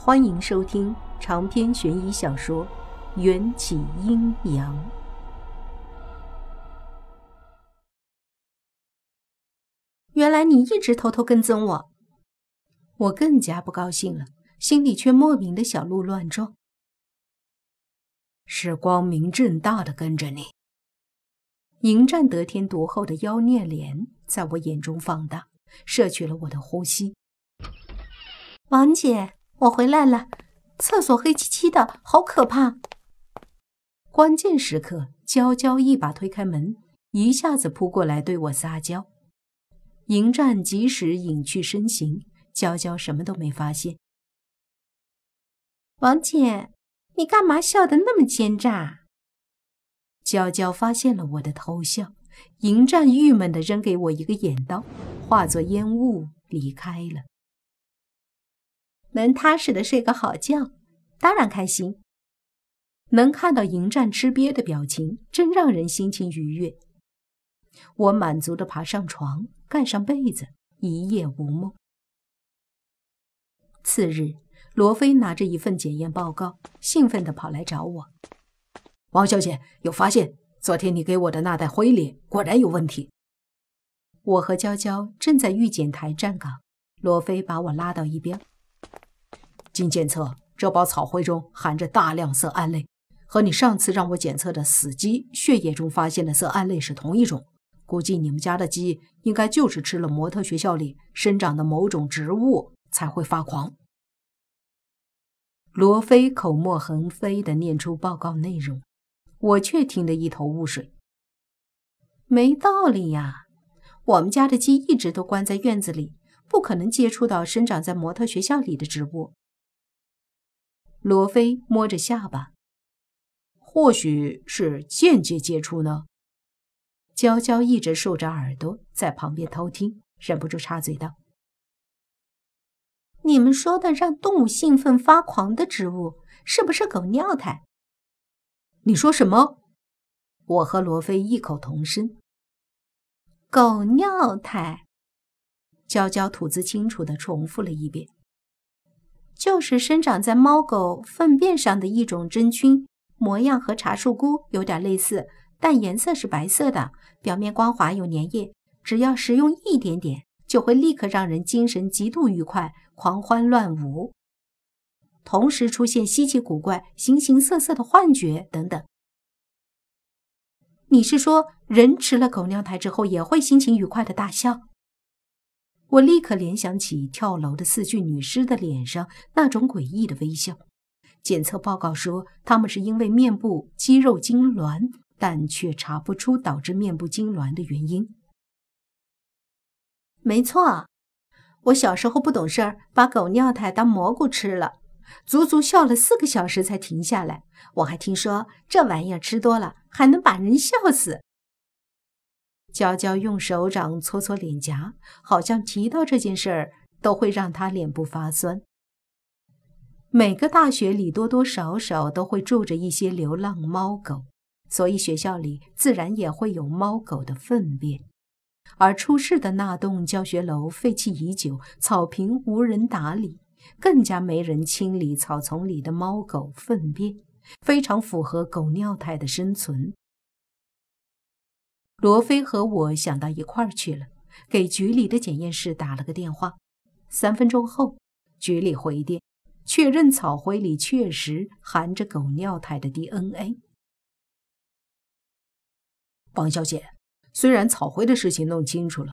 欢迎收听长篇悬疑小说《缘起阴阳》。原来你一直偷偷跟踪我，我更加不高兴了，心里却莫名的小鹿乱撞。是光明正大的跟着你。迎战得天独厚的妖孽脸在我眼中放大，摄取了我的呼吸。王姐。我回来了，厕所黑漆漆的，好可怕。关键时刻，娇娇一把推开门，一下子扑过来对我撒娇。迎战及时隐去身形，娇娇什么都没发现。王姐，你干嘛笑得那么奸诈？娇娇发现了我的偷笑，迎战郁闷的扔给我一个眼刀，化作烟雾离开了。能踏实的睡个好觉，当然开心。能看到迎战吃瘪的表情，真让人心情愉悦。我满足的爬上床，盖上被子，一夜无梦。次日，罗非拿着一份检验报告，兴奋地跑来找我。王小姐，有发现，昨天你给我的那袋灰里果然有问题。我和娇娇正在预检台站岗，罗非把我拉到一边。经检测，这包草灰中含着大量色胺类，和你上次让我检测的死鸡血液中发现的色胺类是同一种。估计你们家的鸡应该就是吃了模特学校里生长的某种植物才会发狂。罗非口沫横飞地念出报告内容，我却听得一头雾水。没道理呀，我们家的鸡一直都关在院子里，不可能接触到生长在模特学校里的植物。罗非摸着下巴，或许是间接接触呢。娇娇一直竖着耳朵在旁边偷听，忍不住插嘴道：“你们说的让动物兴奋发狂的植物，是不是狗尿苔？”你说什么？我和罗非异口同声：“狗尿苔。”娇娇吐字清楚地重复了一遍。就是生长在猫狗粪便上的一种真菌，模样和茶树菇有点类似，但颜色是白色的，表面光滑有粘液。只要食用一点点，就会立刻让人精神极度愉快，狂欢乱舞，同时出现稀奇古怪、形形色色的幻觉等等。你是说人吃了狗尿苔之后也会心情愉快的大笑？我立刻联想起跳楼的四具女尸的脸上那种诡异的微笑。检测报告说，他们是因为面部肌肉痉挛，但却查不出导致面部痉挛的原因。没错，我小时候不懂事儿，把狗尿苔当蘑菇吃了，足足笑了四个小时才停下来。我还听说这玩意儿吃多了还能把人笑死。娇娇用手掌搓搓脸颊，好像提到这件事儿都会让她脸部发酸。每个大学里多多少少都会住着一些流浪猫狗，所以学校里自然也会有猫狗的粪便。而出事的那栋教学楼废弃已久，草坪无人打理，更加没人清理草丛里的猫狗粪便，非常符合狗尿苔的生存。罗非和我想到一块儿去了，给局里的检验室打了个电话。三分钟后，局里回电，确认草灰里确实含着狗尿苔的 DNA。王小姐，虽然草灰的事情弄清楚了，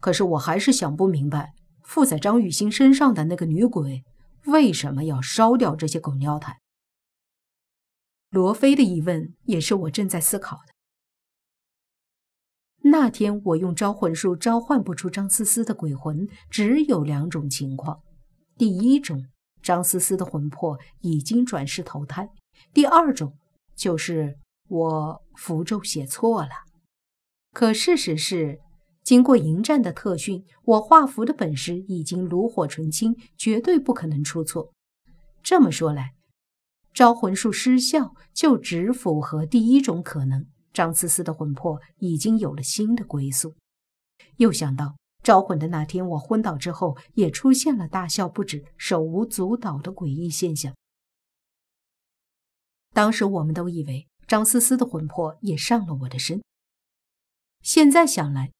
可是我还是想不明白，附在张雨欣身上的那个女鬼为什么要烧掉这些狗尿苔？罗非的疑问也是我正在思考的。那天我用招魂术召唤不出张思思的鬼魂，只有两种情况：第一种，张思思的魂魄已经转世投胎；第二种，就是我符咒写错了。可事实是，经过迎战的特训，我画符的本事已经炉火纯青，绝对不可能出错。这么说来，招魂术失效就只符合第一种可能。张思思的魂魄已经有了新的归宿，又想到招魂的那天，我昏倒之后，也出现了大笑不止、手舞足蹈的诡异现象。当时我们都以为张思思的魂魄也上了我的身。现在想来，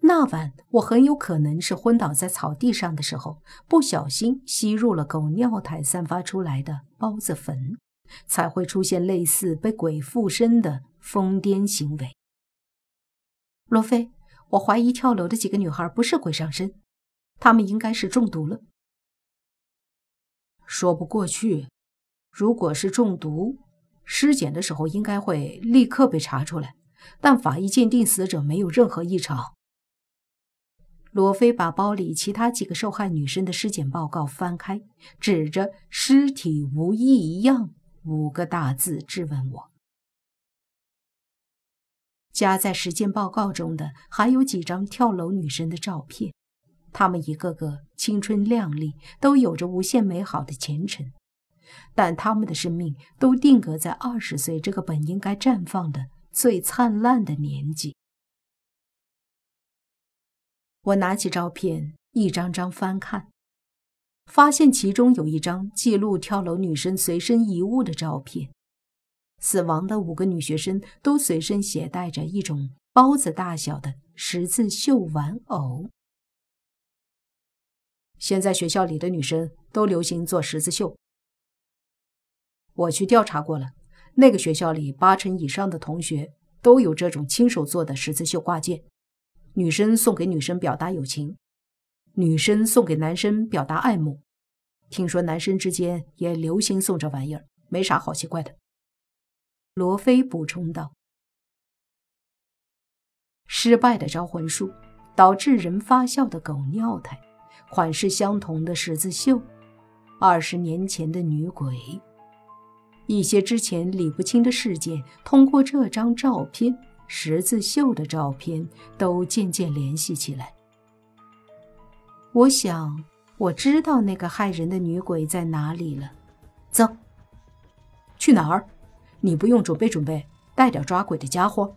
那晚我很有可能是昏倒在草地上的时候，不小心吸入了狗尿苔散发出来的孢子粉，才会出现类似被鬼附身的疯癫行为。罗非。我怀疑跳楼的几个女孩不是鬼上身，她们应该是中毒了。说不过去，如果是中毒，尸检的时候应该会立刻被查出来，但法医鉴定死者没有任何异常。罗非把包里其他几个受害女生的尸检报告翻开，指着“尸体无异样”五个大字质问我。夹在实践报告中的还有几张跳楼女生的照片，她们一个个青春靓丽，都有着无限美好的前程，但她们的生命都定格在二十岁这个本应该绽放的最灿烂的年纪。我拿起照片，一张张翻看，发现其中有一张记录跳楼女生随身遗物的照片。死亡的五个女学生都随身携带着一种包子大小的十字绣玩偶。现在学校里的女生都流行做十字绣。我去调查过了，那个学校里八成以上的同学都有这种亲手做的十字绣挂件。女生送给女生表达友情，女生送给男生表达爱慕。听说男生之间也流行送这玩意儿，没啥好奇怪的。罗非补充道：“失败的招魂术，导致人发酵的狗尿苔，款式相同的十字绣，二十年前的女鬼，一些之前理不清的事件，通过这张照片，十字绣的照片，都渐渐联系起来。我想，我知道那个害人的女鬼在哪里了。走，去哪儿？”你不用准备准备，带点抓鬼的家伙。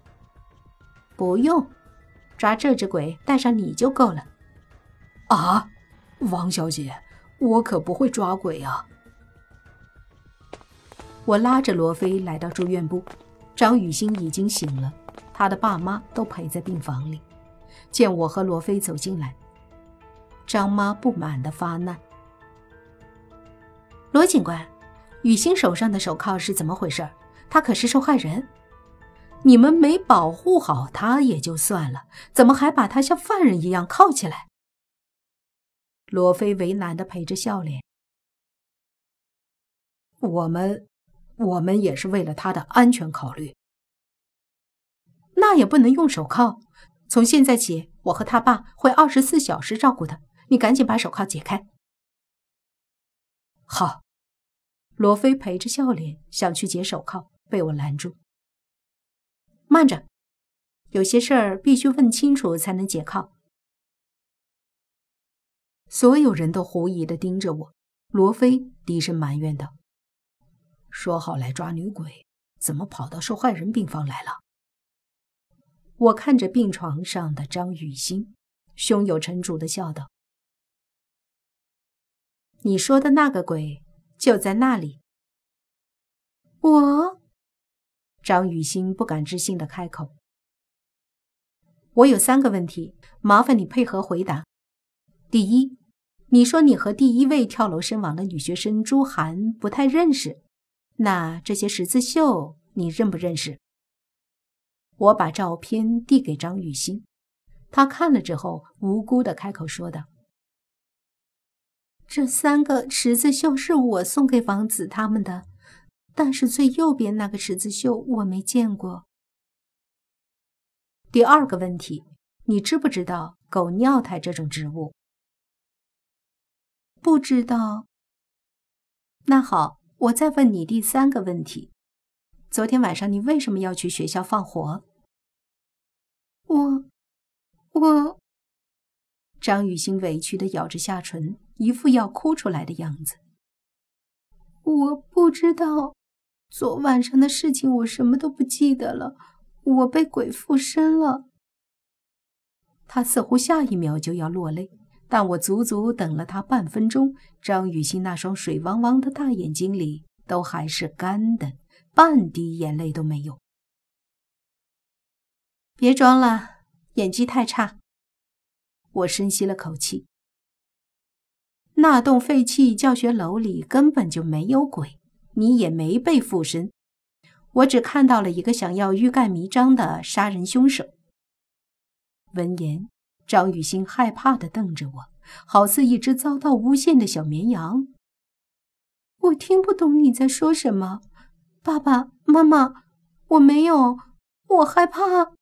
不用，抓这只鬼带上你就够了。啊，王小姐，我可不会抓鬼啊！我拉着罗非来到住院部，张雨欣已经醒了，她的爸妈都陪在病房里。见我和罗非走进来，张妈不满的发难：“罗警官，雨欣手上的手铐是怎么回事？”他可是受害人，你们没保护好他也就算了，怎么还把他像犯人一样铐起来？罗非为难的陪着笑脸。我们，我们也是为了他的安全考虑。那也不能用手铐。从现在起，我和他爸会二十四小时照顾他。你赶紧把手铐解开。好。罗非陪着笑脸想去解手铐。被我拦住。慢着，有些事儿必须问清楚才能解铐。所有人都狐疑的盯着我。罗非低声埋怨道：“说好来抓女鬼，怎么跑到受害人病房来了？”我看着病床上的张雨欣，胸有成竹的笑道：“你说的那个鬼就在那里。”我。张雨欣不敢置信的开口：“我有三个问题，麻烦你配合回答。第一，你说你和第一位跳楼身亡的女学生朱涵不太认识，那这些十字绣你认不认识？”我把照片递给张雨欣，她看了之后无辜的开口说道：“这三个十字绣是我送给王子他们的。”但是最右边那个十字绣我没见过。第二个问题，你知不知道狗尿苔这种植物？不知道。那好，我再问你第三个问题：昨天晚上你为什么要去学校放火？我，我……张雨欣委屈的咬着下唇，一副要哭出来的样子。我不知道。昨晚上的事情我什么都不记得了，我被鬼附身了。他似乎下一秒就要落泪，但我足足等了他半分钟，张雨欣那双水汪汪的大眼睛里都还是干的，半滴眼泪都没有。别装了，演技太差。我深吸了口气。那栋废弃教学楼里根本就没有鬼，你也没被附身。我只看到了一个想要欲盖弥彰的杀人凶手。闻言，张雨欣害怕地瞪着我，好似一只遭到诬陷的小绵羊。我听不懂你在说什么，爸爸妈妈，我没有，我害怕。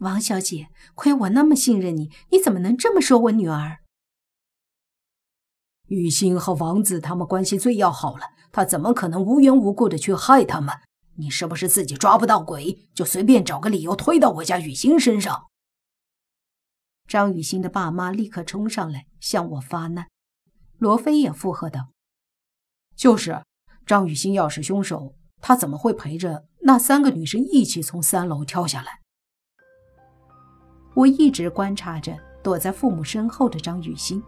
王小姐，亏我那么信任你，你怎么能这么说我女儿？雨欣和王子他们关系最要好了，他怎么可能无缘无故的去害他们？你是不是自己抓不到鬼，就随便找个理由推到我家雨欣身上？张雨欣的爸妈立刻冲上来向我发难，罗非也附和道：“就是，张雨欣要是凶手，他怎么会陪着那三个女生一起从三楼跳下来？”我一直观察着躲在父母身后的张雨欣。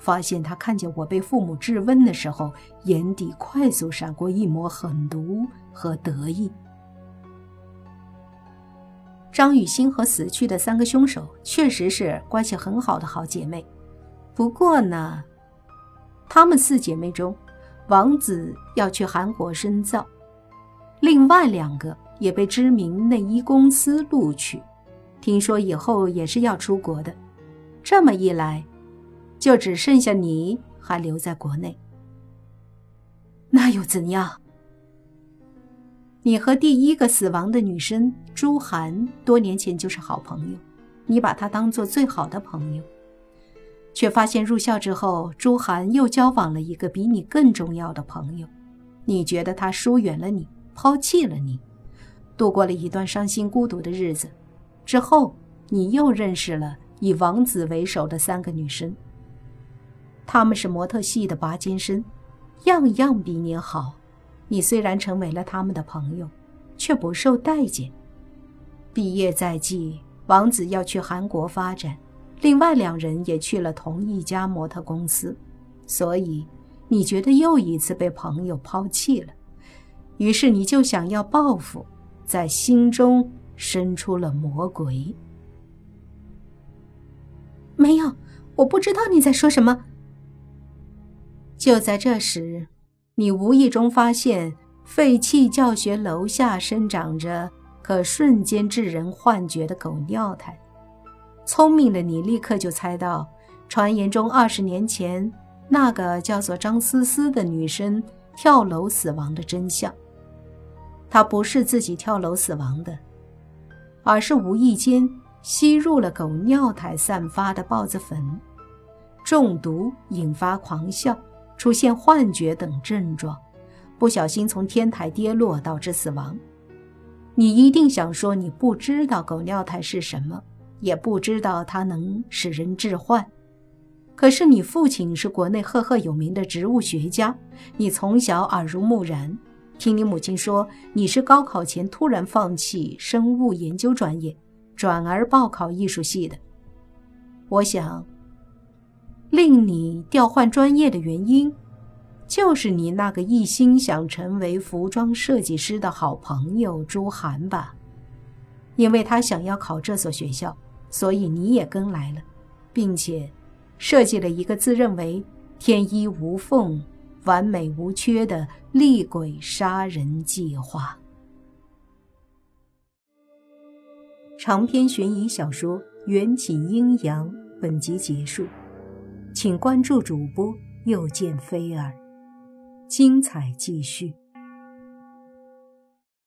发现他看见我被父母质问的时候，眼底快速闪过一抹狠毒和得意。张雨欣和死去的三个凶手确实是关系很好的好姐妹，不过呢，她们四姐妹中，王子要去韩国深造，另外两个也被知名内衣公司录取，听说以后也是要出国的。这么一来。就只剩下你还留在国内，那又怎样？你和第一个死亡的女生朱涵多年前就是好朋友，你把她当做最好的朋友，却发现入校之后，朱涵又交往了一个比你更重要的朋友，你觉得她疏远了你，抛弃了你，度过了一段伤心孤独的日子，之后你又认识了以王子为首的三个女生。他们是模特系的拔尖生，样样比你好。你虽然成为了他们的朋友，却不受待见。毕业在即，王子要去韩国发展，另外两人也去了同一家模特公司，所以你觉得又一次被朋友抛弃了。于是你就想要报复，在心中生出了魔鬼。没有，我不知道你在说什么。就在这时，你无意中发现废弃教学楼下生长着可瞬间致人幻觉的狗尿苔。聪明的你立刻就猜到，传言中二十年前那个叫做张思思的女生跳楼死亡的真相。她不是自己跳楼死亡的，而是无意间吸入了狗尿苔散发的孢子粉，中毒引发狂笑。出现幻觉等症状，不小心从天台跌落导致死亡。你一定想说你不知道狗尿苔是什么，也不知道它能使人致幻。可是你父亲是国内赫赫有名的植物学家，你从小耳濡目染。听你母亲说，你是高考前突然放弃生物研究专业，转而报考艺术系的。我想。令你调换专业的原因，就是你那个一心想成为服装设计师的好朋友朱涵吧？因为他想要考这所学校，所以你也跟来了，并且设计了一个自认为天衣无缝、完美无缺的厉鬼杀人计划。长篇悬疑小说《缘起阴阳》本集结束。请关注主播，又见菲儿，精彩继续。